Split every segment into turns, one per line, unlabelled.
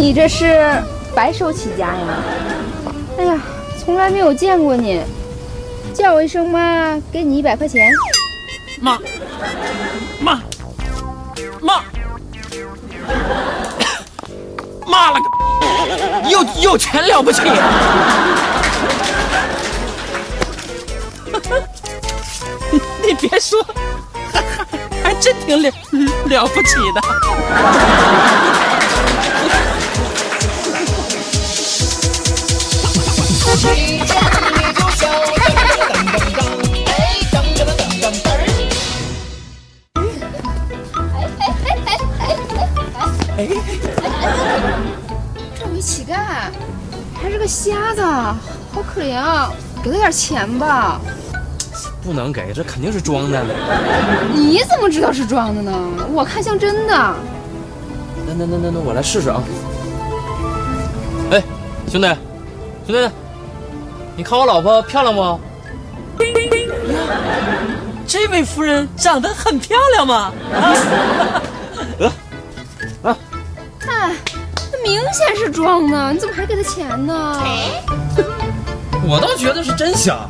你这是白手起家呀？哎呀，从来没有见过你，叫我一声妈，给你一百块钱。
妈，妈，妈，妈了个，有有钱了不起？你别说，还真挺了了不起的。
好可怜啊！给他点钱吧。
不能给，这肯定是装的。
你怎么知道是装的呢？我看像真的。
那那那那那，我来试试啊。哎，兄弟，兄弟，你看我老婆漂亮不？
这位夫人长得很漂亮嘛。
哎，那明显是装的，你怎么还给他钱呢？
我倒觉得是真瞎。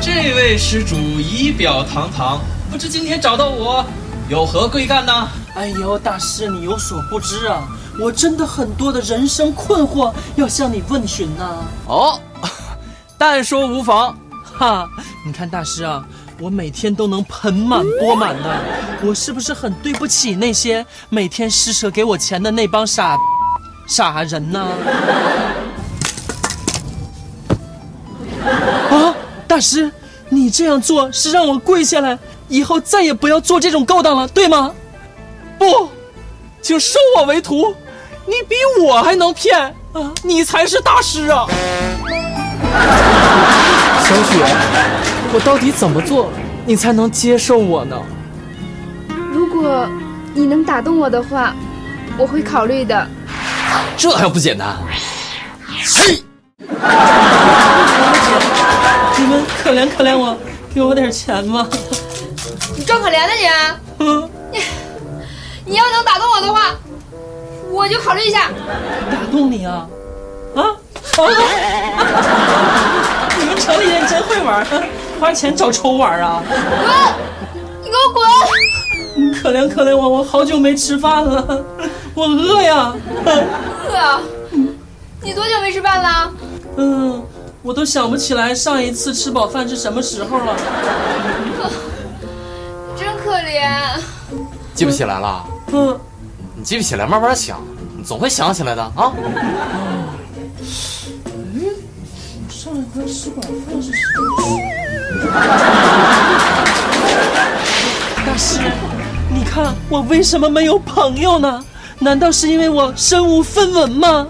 这位施主仪表堂堂，不知今天找到我，有何贵干呢？
哎呦，大师，你有所不知啊，我真的很多的人生困惑要向你问询呢、
哦，但说无妨。
哈，你看大师啊，我每天都能盆满钵满的，我是不是很对不起那些每天施舍给我钱的那帮傻傻人呢？啊，大师，你这样做是让我跪下来，以后再也不要做这种勾当了，对吗？
不，请收我为徒，你比我还能骗啊！你才是大师啊！
小雪，我到底怎么做，你才能接受我呢？
如果你能打动我的话，我会考虑的。
这还不简单？嘿，
你们可怜可怜我，给我点钱吧。
你装可怜呢你？
嗯，
你要能打动我的话，我就考虑一下。
打动你啊？啊？啊！你们城里人真会玩，花钱找抽玩啊！
滚！你给我滚！
可怜可怜我，我好久没吃饭了，我饿呀。
饿？你多久没吃饭了？
嗯，我都想不起来上一次吃饱饭是什么时候了。
真可怜。
记不起来了？
嗯，
你记不起来，慢慢想，你总会想起来的啊！
上一回吃饱饭是什么？大师，你看我为什么没有朋友呢？难道是因为我身无分文吗？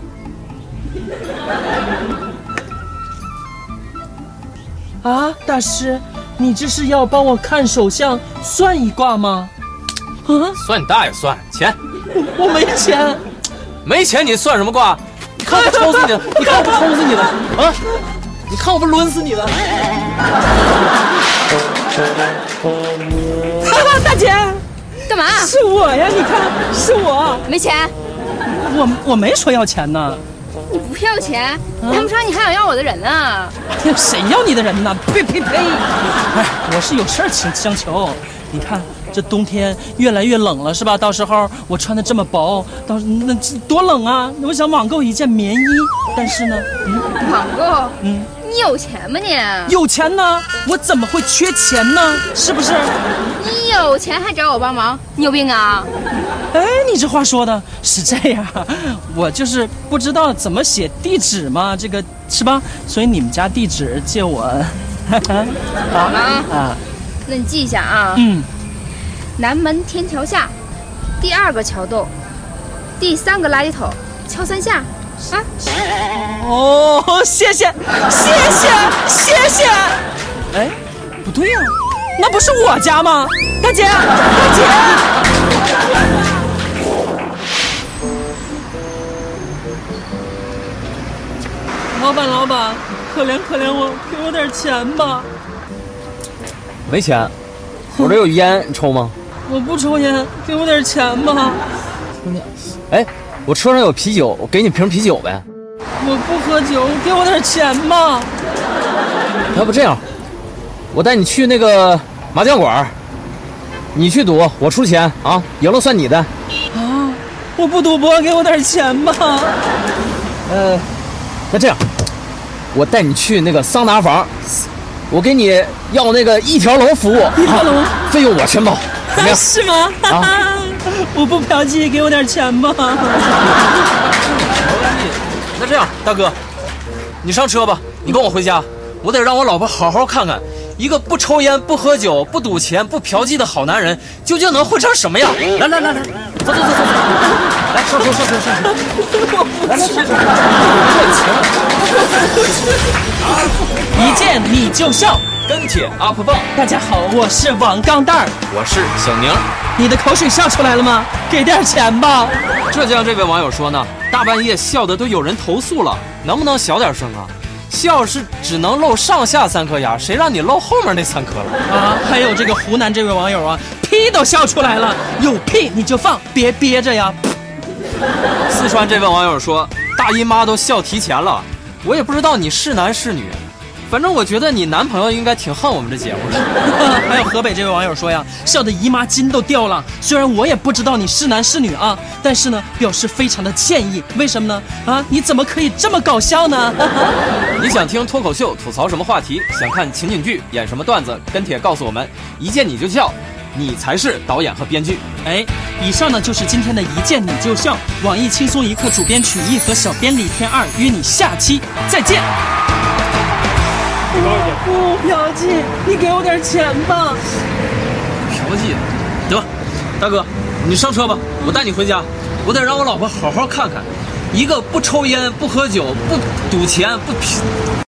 啊，大师，你这是要帮我看手相算一卦吗？啊，
算你大爷算钱，
我没钱。
没钱你算什么卦？你看我不抽死你了！你看我不抽死你了啊！你看我不抡死你了！
大姐，
干嘛？
是我呀！你看，是我，
没钱？
我我没说要钱呢。
你不要钱，谈不上你还想要我的人啊！
谁要你的人呢？呸呸呸！哎，我是有事儿请相求。你看这冬天越来越冷了，是吧？到时候我穿的这么薄，到那多冷啊！我想网购一件棉衣，但是呢，嗯
网购？
嗯，
你有钱吗你？
有钱呢，我怎么会缺钱呢？是不是？
你有钱还找我帮忙？你有病啊！
哎，你这话说的是这样，我就是不知道怎么写地址嘛，这个是吧？所以你们家地址借我，
好了啊，
啊，
那你记一下啊。
嗯，
南门天桥下，第二个桥洞，第三个垃圾桶，敲三下。啊，
哦，谢谢，谢谢，谢谢。哎，不对呀、那不是我家吗？大姐，大姐。老板，老板，可怜可怜我，给我点钱吧。
没钱，我这有烟，你抽吗？
我不抽烟，给我点钱吧。
姑娘哎，我车上有啤酒，我给你瓶啤酒呗。
我不喝酒，给我点钱吧。
要不这样，我带你去那个麻将馆，你去赌，我出钱啊，赢了算你的。
啊，我不赌博，给我点钱吧。
呃，那这样，我带你去那个桑拿房，我给你要那个一条龙服务，
一条龙
啊费用我全包，怎么样？
是吗？
啊
我不嫖妓，给我点钱吧。
那这样，大哥，你上车吧，你跟我回家，我得让我老婆好好看看，一个不抽烟、不喝酒、不赌钱、不嫖妓的好男人，究竟能混成什么样？来来来来，走走走走走，来上车上车上车，来来上车，
一见你就笑。
跟帖 UP 棒，
大家好，我是王钢蛋儿。
我是小宁。
你的口水笑出来了吗？给点钱吧。
浙江这位网友说呢，大半夜笑的都有人投诉了，能不能小点声啊？笑是只能露上下三颗牙，谁让你露后面那三颗了？
啊，还有这个湖南这位网友啊，屁都笑出来了，有屁你就放，别憋着呀。
四川这位网友说，大姨妈都笑提前了，我也不知道你是男是女，反正我觉得你男朋友应该挺恨我们这节目的。
还有河北这位网友说呀，笑得姨妈巾都掉了。虽然我也不知道你是男是女啊，但是呢，表示非常的歉意。为什么呢？啊，你怎么可以这么搞笑呢？
你想听脱口秀吐槽什么话题？想看情景剧演什么段子？跟帖告诉我们，一见你就笑，你才是导演和编剧。
哎，以上呢就是今天的一见你就笑。网易轻松一刻主编曲艺和小编李天二约你下期再见。不嫖妓，你给我点钱吧。
嫖妓，得，大哥，你上车吧，我带你回家，我得让我老婆好好看看，一个不抽烟、不喝酒、不赌钱、不嫖。